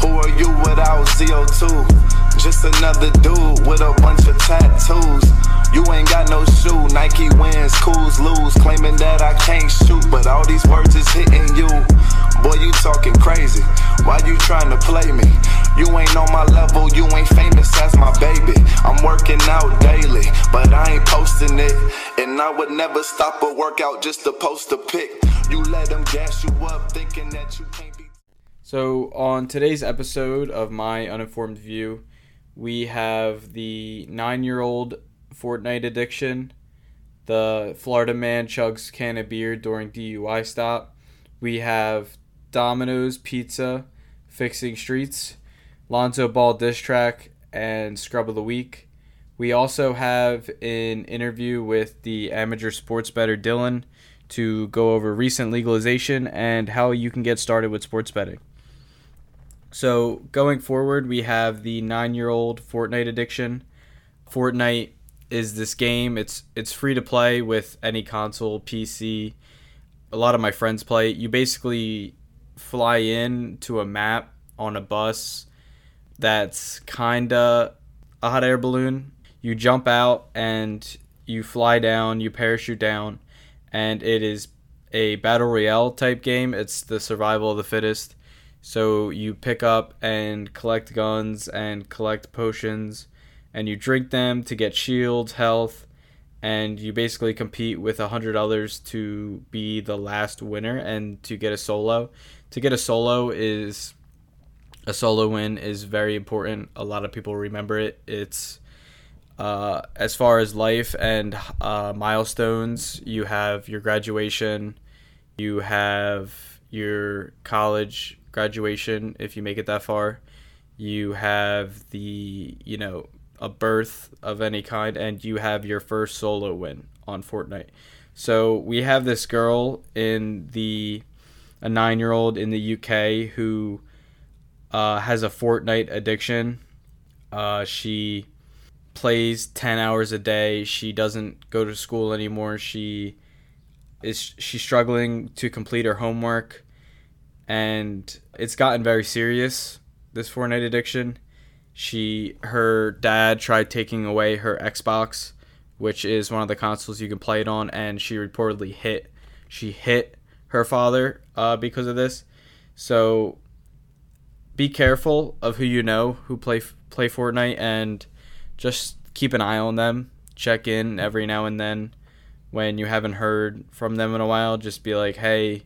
Who are you without ZO2? Just another dude with a bunch of tattoos. You ain't got no shoe, Nike wins, cools lose. Claiming that I can't shoot, but all these words is hitting you. Boy, you talking crazy. Why you trying to play me? You ain't on my level, you ain't famous as my baby. I'm working out daily, but I ain't posting it. And I would never stop a workout just to post a pic. You let them gas you up, thinking that you can't. So, on today's episode of My Uninformed View, we have the nine year old Fortnite addiction, the Florida man chugs can of beer during DUI stop, we have Domino's Pizza fixing streets, Lonzo Ball diss track, and Scrub of the Week. We also have an interview with the amateur sports bettor Dylan to go over recent legalization and how you can get started with sports betting. So going forward, we have the nine-year-old Fortnite addiction. Fortnite is this game. It's it's free to play with any console, PC. A lot of my friends play. You basically fly in to a map on a bus that's kinda a hot air balloon. You jump out and you fly down. You parachute down, and it is a battle royale type game. It's the survival of the fittest so you pick up and collect guns and collect potions, and you drink them to get shields, health, and you basically compete with a hundred others to be the last winner and to get a solo. To get a solo is a solo win is very important. A lot of people remember it. It's uh, as far as life and uh, milestones, you have your graduation, you have your college graduation if you make it that far. You have the, you know, a birth of any kind, and you have your first solo win on Fortnite. So we have this girl in the, a nine year old in the UK who uh, has a Fortnite addiction. Uh, she plays 10 hours a day. She doesn't go to school anymore. She is she's struggling to complete her homework and it's gotten very serious. This Fortnite addiction. She, her dad tried taking away her Xbox, which is one of the consoles you can play it on, and she reportedly hit. She hit her father uh, because of this. So be careful of who you know who play play Fortnite, and just keep an eye on them. Check in every now and then when you haven't heard from them in a while. Just be like, "Hey,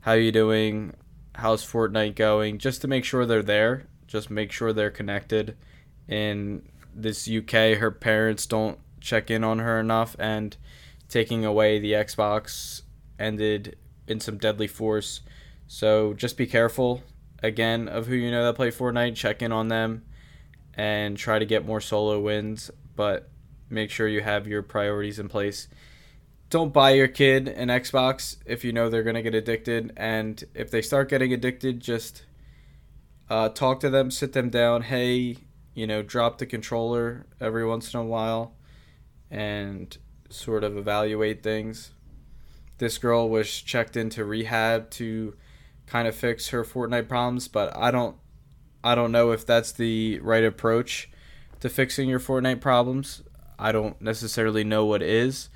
how you doing? How's Fortnite going, just to make sure they're there, just make sure they're connected. In this UK, her parents don't check in on her enough, and taking away the Xbox ended in some deadly force. So just be careful again of who you know that play Fortnite. Check in on them and try to get more solo wins, but make sure you have your priorities in place don't buy your kid an Xbox if you know they're going to get addicted. And if they start getting addicted, just uh, talk to them, sit them down. Hey, you know, drop the controller every once in a while and sort of evaluate things. This girl was checked into rehab to kind of fix her Fortnite problems, but I don't I don't know if that's the right approach to fixing your Fortnite problems. I don't necessarily know what is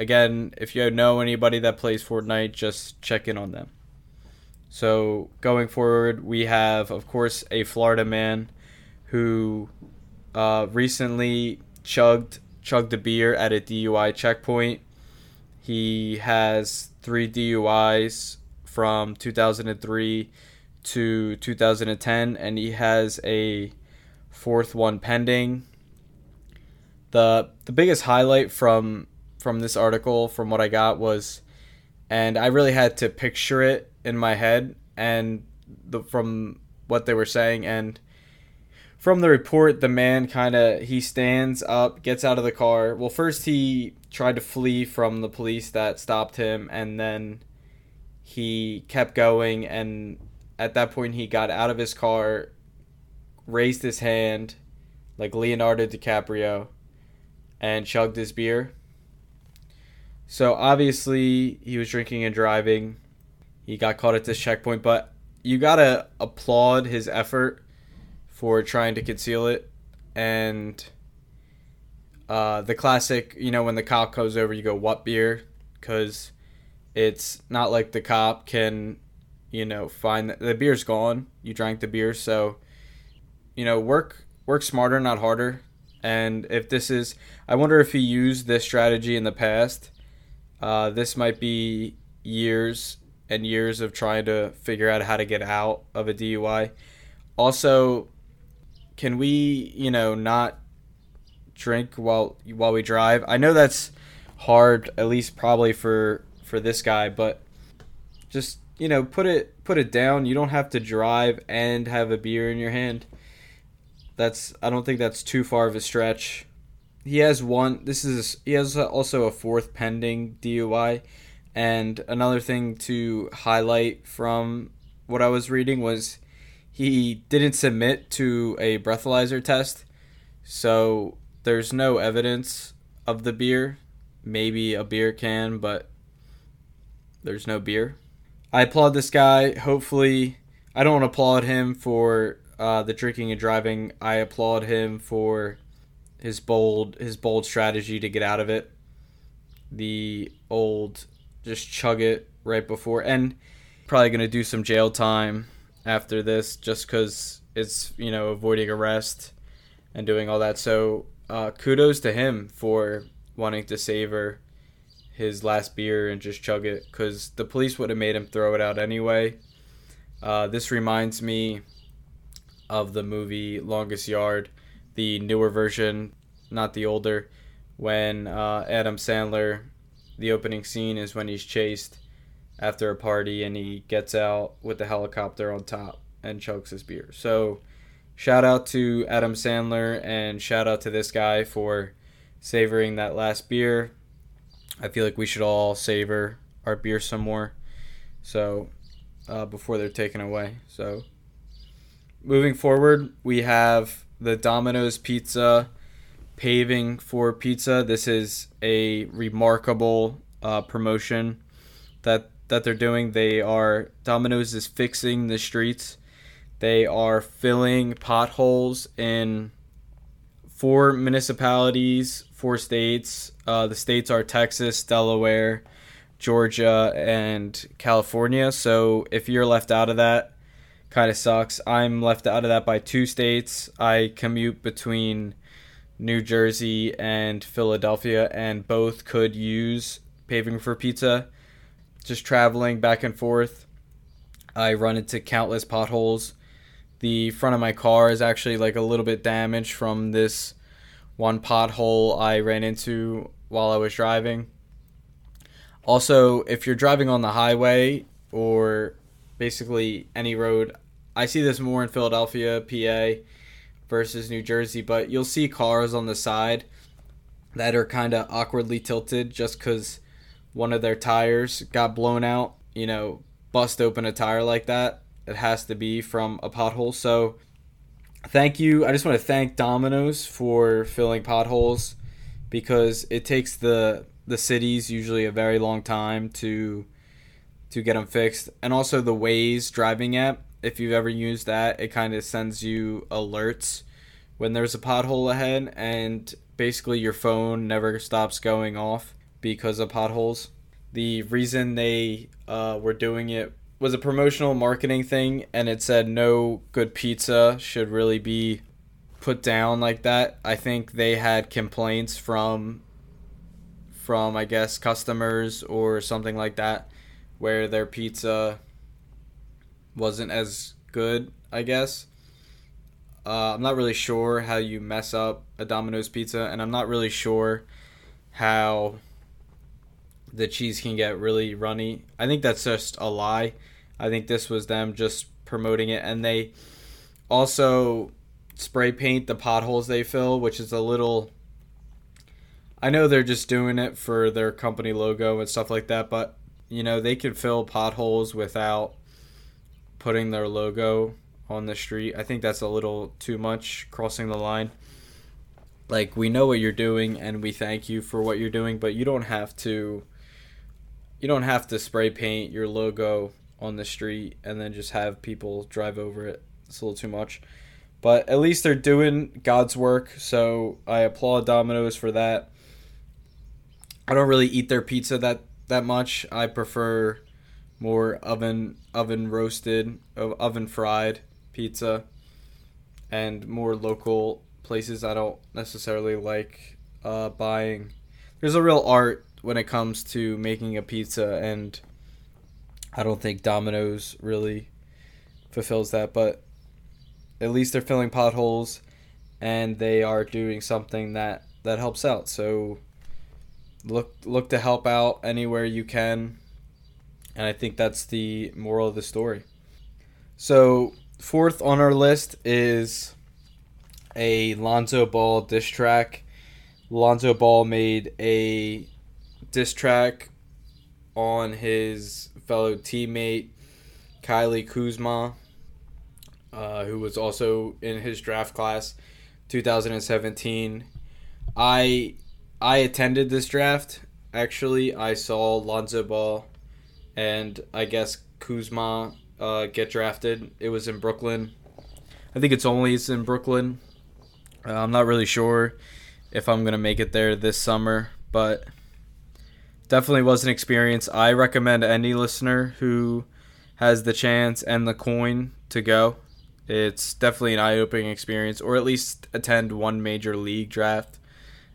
again, if you know anybody that plays Fortnite, just check in on them. So going forward, we have, of course, a Florida man who uh, recently chugged chugged a beer at a DUI checkpoint. He has three DUIs from 2003 to 2010, and he has a fourth one pending. the The biggest highlight from from this article, from what I got, was, and I really had to picture it in my head, and the, from what they were saying, and from the report, the man kind of he stands up, gets out of the car. Well, first he tried to flee from the police that stopped him, and then he kept going, and at that point he got out of his car, raised his hand, like Leonardo DiCaprio, and chugged his beer so obviously he was drinking and driving. He got caught at this checkpoint, but you gotta applaud his effort for trying to conceal it, and uh, the classic, you know, when the cop comes over, you go, "What beer?" Because it's not like the cop can, you know, find the, the beer's gone. You drank the beer, so you know, work work smarter, not harder. And if this is, I wonder if he used this strategy in the past. Uh, this might be years and years of trying to figure out how to get out of a DUI. Also, can we, you know, not drink while while we drive? I know that's hard, at least probably for for this guy, but just you know, put it put it down. You don't have to drive and have a beer in your hand. That's I don't think that's too far of a stretch. He has one. This is he has also a fourth pending DUI, and another thing to highlight from what I was reading was he didn't submit to a breathalyzer test, so there's no evidence of the beer. Maybe a beer can, but there's no beer. I applaud this guy. Hopefully, I don't applaud him for uh, the drinking and driving. I applaud him for his bold his bold strategy to get out of it. The old just chug it right before and probably going to do some jail time after this just cuz it's, you know, avoiding arrest and doing all that. So, uh, kudos to him for wanting to savor his last beer and just chug it cuz the police would have made him throw it out anyway. Uh, this reminds me of the movie Longest Yard, the newer version, not the older, when uh, Adam Sandler, the opening scene is when he's chased after a party and he gets out with the helicopter on top and chokes his beer. So, shout out to Adam Sandler and shout out to this guy for savoring that last beer. I feel like we should all savor our beer some more. So, uh, before they're taken away. So, moving forward, we have the Domino's Pizza paving for pizza. This is a remarkable uh, promotion that that they're doing. They are Domino's is fixing the streets. They are filling potholes in four municipalities, four states. Uh, the states are Texas, Delaware, Georgia, and California. So if you're left out of that, kind of sucks. I'm left out of that by two states. I commute between New Jersey and Philadelphia, and both could use paving for pizza. Just traveling back and forth, I run into countless potholes. The front of my car is actually like a little bit damaged from this one pothole I ran into while I was driving. Also, if you're driving on the highway or basically any road. I see this more in Philadelphia, PA versus New Jersey, but you'll see cars on the side that are kind of awkwardly tilted just because one of their tires got blown out. You know, bust open a tire like that. It has to be from a pothole. So, thank you. I just want to thank Domino's for filling potholes because it takes the the cities usually a very long time to to get them fixed. And also the Waze driving app, if you've ever used that, it kind of sends you alerts when there's a pothole ahead, and basically your phone never stops going off because of potholes. The reason they uh, were doing it was a promotional marketing thing, and it said no good pizza should really be put down like that. I think they had complaints from from I guess customers or something like that where their pizza wasn't as good, I guess. Uh, I'm not really sure how you mess up a Domino's pizza, and I'm not really sure how the cheese can get really runny. I think that's just a lie. I think this was them just promoting it, and they also spray paint the potholes they fill, which is a little. I know they're just doing it for their company logo and stuff like that, but you know, they could fill potholes without putting their logo on the street. I think that's a little too much crossing the line. Like we know what you're doing and we thank you for what you're doing, but you don't have to you don't have to spray paint your logo on the street and then just have people drive over it. It's a little too much. But at least they're doing God's work, so I applaud Domino's for that. I don't really eat their pizza that that much. I prefer more oven oven roasted, oven fried pizza and more local places I don't necessarily like uh, buying. There's a real art when it comes to making a pizza and I don't think Domino's really fulfills that, but at least they're filling potholes and they are doing something that that helps out. So look look to help out anywhere you can. And I think that's the moral of the story. So, fourth on our list is a Lonzo Ball diss track. Lonzo Ball made a diss track on his fellow teammate Kyle Kuzma, uh, who was also in his draft class, 2017. I I attended this draft. Actually, I saw Lonzo Ball, and I guess Kuzma uh, get drafted. It was in Brooklyn. I think it's only it's in Brooklyn. Uh, I'm not really sure if I'm gonna make it there this summer, but definitely was an experience. I recommend any listener who has the chance and the coin to go. It's definitely an eye-opening experience, or at least attend one major league draft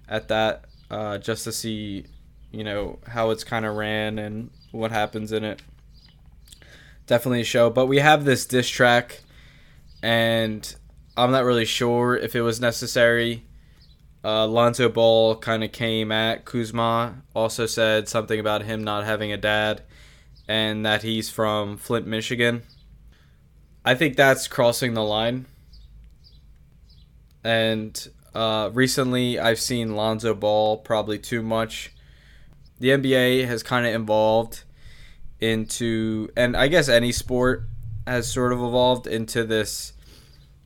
at that, uh, just to see, you know, how it's kind of ran and what happens in it. Definitely a show, but we have this diss track, and I'm not really sure if it was necessary uh, Lonzo Ball kind of came at Kuzma, also said something about him not having a dad and that he's from Flint, Michigan. I think that's crossing the line. And uh, recently, I've seen Lonzo Ball probably too much. The NBA has kind of evolved into, and I guess any sport has sort of evolved into this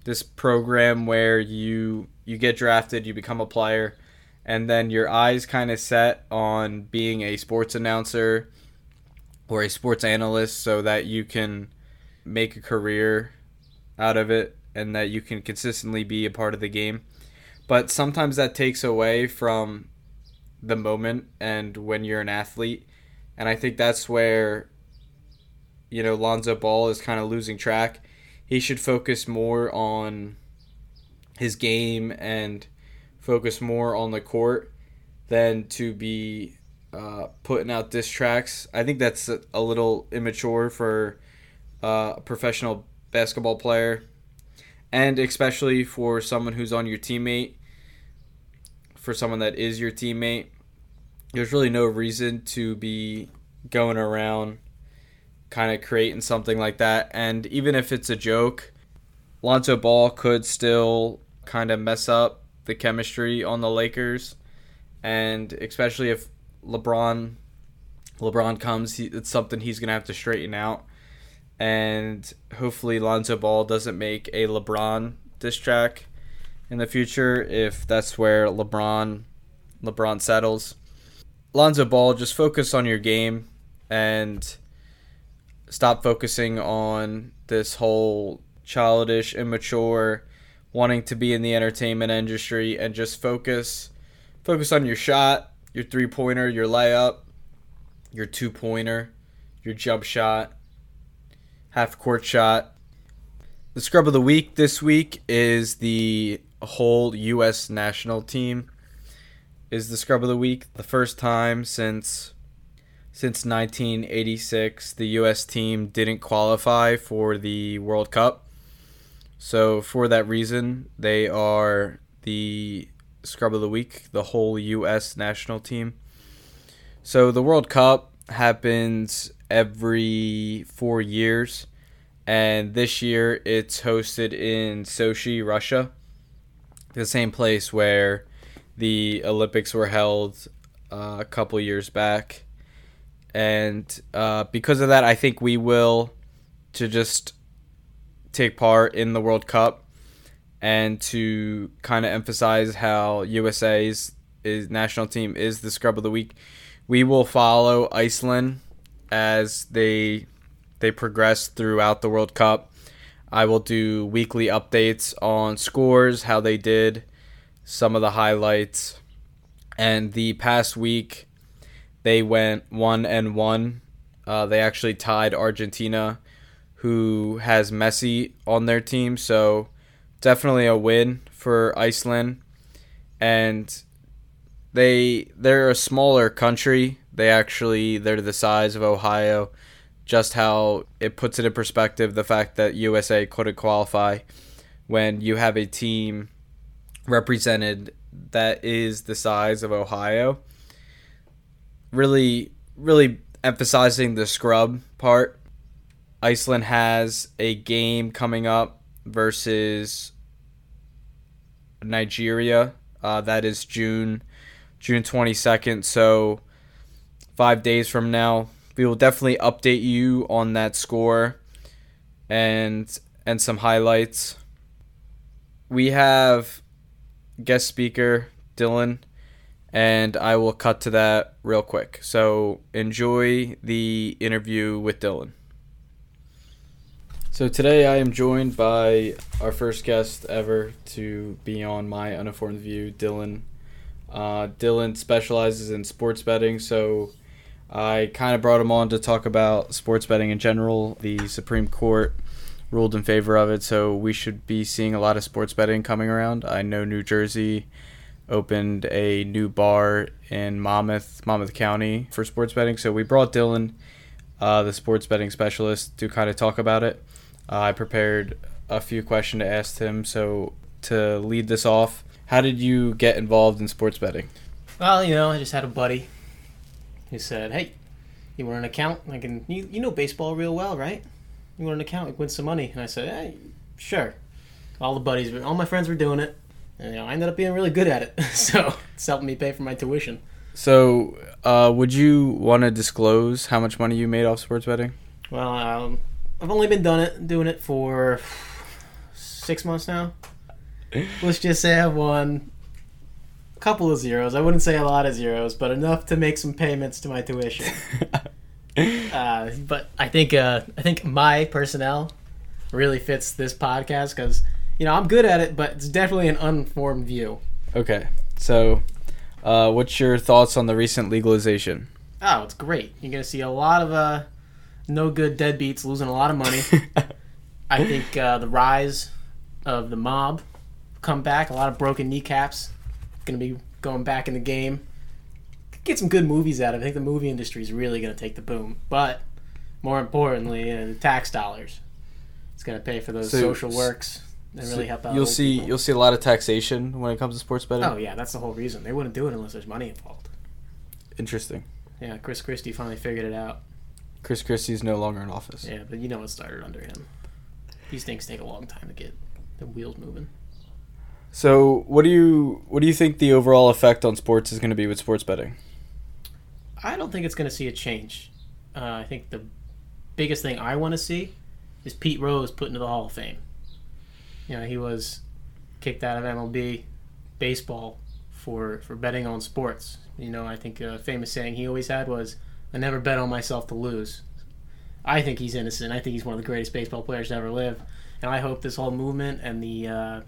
this program where you you get drafted, you become a player, and then your eyes kind of set on being a sports announcer or a sports analyst so that you can make a career out of it and that you can consistently be a part of the game. But sometimes that takes away from the moment and when you're an athlete. And I think that's where, you know, Lonzo Ball is kind of losing track. He should focus more on his game and focus more on the court than to be uh, putting out diss tracks. I think that's a, little immature for uh, a professional basketball player, and especially for someone who's on your teammate. For someone that is your teammate, there's really no reason to be going around kind of creating something like that. And even if it's a joke, Lonzo Ball could still kind of mess up the chemistry on the Lakers, and especially if LeBron LeBron comes, he, it's something he's gonna have to straighten out. And hopefully, Lonzo Ball doesn't make a LeBron diss track in the future if that's where LeBron LeBron settles. Lonzo Ball, just focus on your game and stop focusing on this whole childish, immature wanting to be in the entertainment industry and just focus focus on your shot, your three pointer, your layup, your two pointer, your jump shot, half court shot. The scrub of the week this week is the whole U.S. national team. Is the scrub of the week the first time since since 1986 the U.S. team didn't qualify for the World Cup? So for that reason, they are the scrub of the week, the whole U.S. national team. So the World Cup happens every four years, and this year it's hosted in Sochi, Russia, the same place where the Olympics were held uh, a couple years back. And uh, because of that, I think we will to just take part in the World Cup and to kind of emphasize how USA's is national team is the scrub of the week. We will follow Iceland as they they progress throughout the World Cup. I will do weekly updates on scores, how they did, some of the highlights. And the past week, they went one and one. Uh, they actually tied Argentina, who has Messi on their team. So definitely a win for Iceland. And they they're a smaller country. They actually they're the size of Ohio. Just how it puts it in perspective, the fact that USA couldn't qualify when you have a team represented that is the size of Ohio. Really, really emphasizing the scrub part. Iceland has a game coming up versus Nigeria. Uh, that is June June 22nd. So five days from now, we will definitely update you on that score and and some highlights. We have guest speaker Dylan, and I will cut to that real quick. So enjoy the interview with Dylan. So today I am joined by our first guest ever to be on my uninformed view, Dylan. Uh, Dylan specializes in sports betting, so I kind of brought him on to talk about sports betting in general. The Supreme Court ruled in favor of it, so we should be seeing a lot of sports betting coming around. I know New Jersey opened a new bar in Monmouth, Monmouth County for sports betting, so we brought Dylan, uh, the sports betting specialist, to kind of talk about it. Uh, I prepared a few questions to ask him, so to lead this off, how did you get involved in sports betting? Well, you know, I just had a buddy who said, "Hey, you want an account? I can. You, you know baseball real well, right? You want an account? We win some money." And I said, "Hey, sure." All the buddies, all my friends were doing it, and you know, I ended up being really good at it. so it's helping me pay for my tuition. So, uh, would you want to disclose how much money you made off sports betting? Well, um, I've only been done it, doing it for six months now. Let's just say I've won couple of zeros. I wouldn't say a lot of zeros, but enough to make some payments to my tuition. uh, but I think uh, I think my personnel really fits this podcast because you know I'm good at it, but it's definitely an unformed view. Okay, so uh, what's your thoughts on the recent legalization? Oh, it's great. You're gonna see a lot of uh, no good deadbeats losing a lot of money. I think uh, the rise of the mob come back. A lot of broken kneecaps. Going to be going back in the game. Get some good movies out of it. I think the movie industry is really going to take the boom. But more importantly, uh, the tax dollars. It's going to pay for those So- social works and So really help out. You'll see. people. You'll see a lot of taxation when it comes to sports betting. Oh yeah, that's the whole reason. They wouldn't do it unless there's money involved. Interesting. Yeah, Chris Christie finally figured it out. Chris Christie's no longer in office. Yeah, but you know it started under him. These things take a long time to get the wheels moving. So, what do you what do you think the overall effect on sports is going to be with sports betting? I don't think it's going to see a change. Uh, I think the biggest thing I want to see is Pete Rose put into the Hall of Fame. You know, he was kicked out of MLB baseball for for betting on sports. You know, I think a famous saying he always had was, "I never bet on myself to lose." I think he's innocent. I think he's one of the greatest baseball players to ever live, and I hope this whole movement and the uh,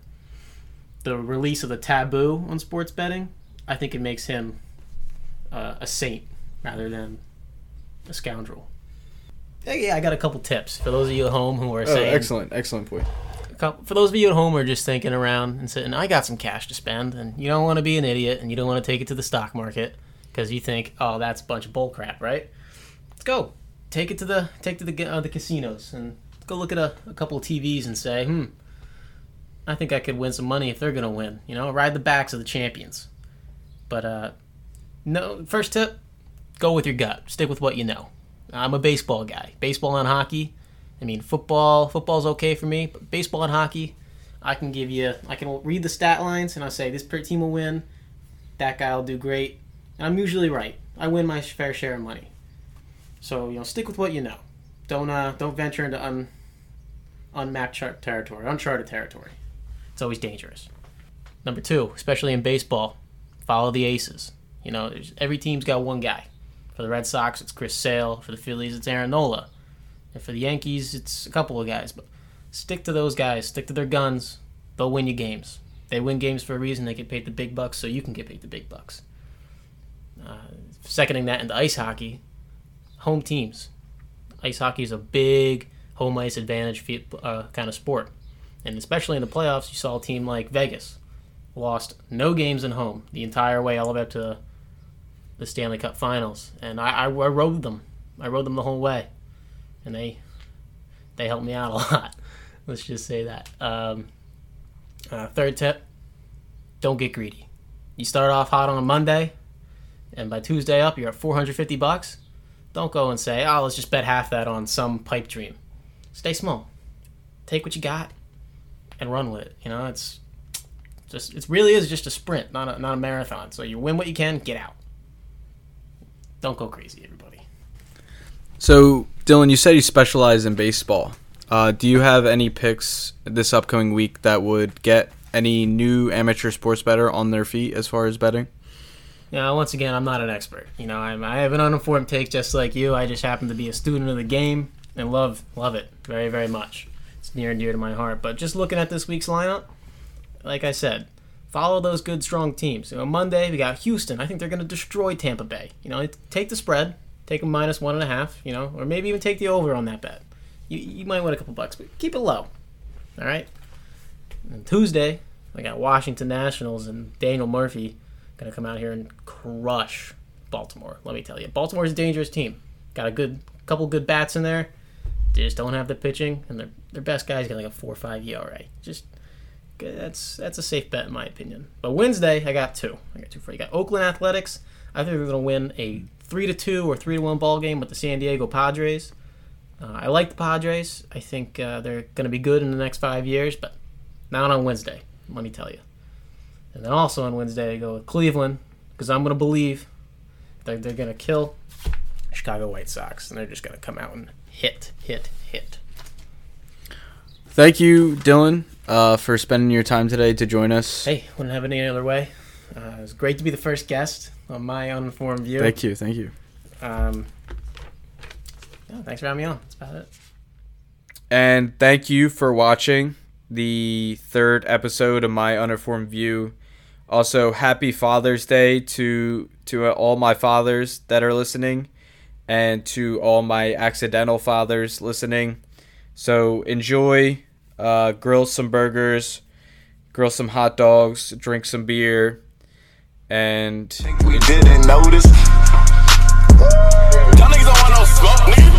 the release of the taboo on sports betting, I think it makes him uh, a saint rather than a scoundrel. Yeah, yeah, I got a couple tips for those of you at home who are Oh, saying. excellent, excellent point. couple- For those of you at home who are just thinking around and saying, "I got some cash to spend," and you don't want to be an idiot and you don't want to take it to the stock market because you think, "Oh, that's a bunch of bull crap," right? Let's go. Take it to the take to the uh, the casinos and go look at a, a couple of TVs and say, "Hmm, I think I could win some money if they're gonna win." You know, ride the backs of the champions. But uh, no, first tip: go with your gut. Stick with what you know. I'm a baseball guy. Baseball and hockey. I mean, football. Football's okay for me, but baseball and hockey, I can give you. I can read the stat lines and I say this team will win. That guy will do great, and I'm usually right. I win my fair share of money. So you know, stick with what you know. Don't uh, don't venture into un unmapped char- territory, uncharted territory. It's always dangerous. Number two, especially in baseball, follow the aces. You know, every team's got one guy. For the Red Sox, it's Chris Sale. For the Phillies, it's Aaron Nola. And for the Yankees, it's a couple of guys, but stick to those guys. Stick to their guns. They'll win you games. They win games for a reason. They get paid the big bucks, so you can get paid the big bucks. Uh, seconding that into ice hockey, home teams. Ice hockey is a big home ice advantage uh, kind of sport. And especially in the playoffs, you saw a team like Vegas lost no games in home the entire way all the way up to the Stanley Cup Finals, and I, I, I rode them. I rode them the whole way, and they they helped me out a lot. Let's just say that. Um, uh, third tip: don't get greedy. You start off hot on a Monday, and by Tuesday up, you're at 450 bucks. Don't go and say, "Oh, let's just bet half that on some pipe dream." Stay small. Take what you got and run with it. You know, it's just it really is just a sprint, not a, not a marathon. So you win what you can, get out. Don't go crazy, everybody. So, Dylan, you said you specialize in baseball. Uh, do you have any picks this upcoming week that would get any new amateur sports better on their feet as far as betting? Yeah, once again, I'm not an expert. You know, I'm, I have an uninformed take just like you. I just happen to be a student of the game and love love it very very much. Near and dear to my heart. But just looking at this week's lineup, like I said, follow those good strong teams. You know, Monday we got Houston. I think they're going to destroy Tampa Bay. You know, take the spread, take a minus one and a half. You know, or maybe even take the over on that bet. You you might win a couple bucks, but keep it low. All right. And Tuesday I got Washington Nationals and Daniel Murphy going to come out here and crush Baltimore. Let me tell you, Baltimore's a dangerous team. Got a good couple good bats in there. They just don't have the pitching, and their their best guy's got like a four or five ERA. Just that's that's a safe bet in my opinion. But Wednesday, I got two. I got two for you. Got Oakland Athletics. I think they're going to win a three to two or three to one ball game with the San Diego Padres. Uh, I like the Padres. I think uh, they're going to be good in the next five years, but not on Wednesday. Let me tell you. And then also on Wednesday, I go with Cleveland because I'm going to believe they're, they're going to kill Chicago White Sox, and they're just going to come out and hit, hit, hit. Thank you, Dylan, uh, for spending your time today to join us. Hey, wouldn't have it any other way. Uh, it was great to be the first guest on my uninformed view. Thank you, thank you. Um, yeah, thanks for having me on. That's about it. And thank you for watching the third episode of my uninformed view. Also, happy Father's Day to to all my fathers that are listening and to all my accidental fathers listening. So enjoy, uh, grill some burgers, grill some hot dogs, drink some beer, and we didn't notice. Y'all niggas don't want no smoke, nigga.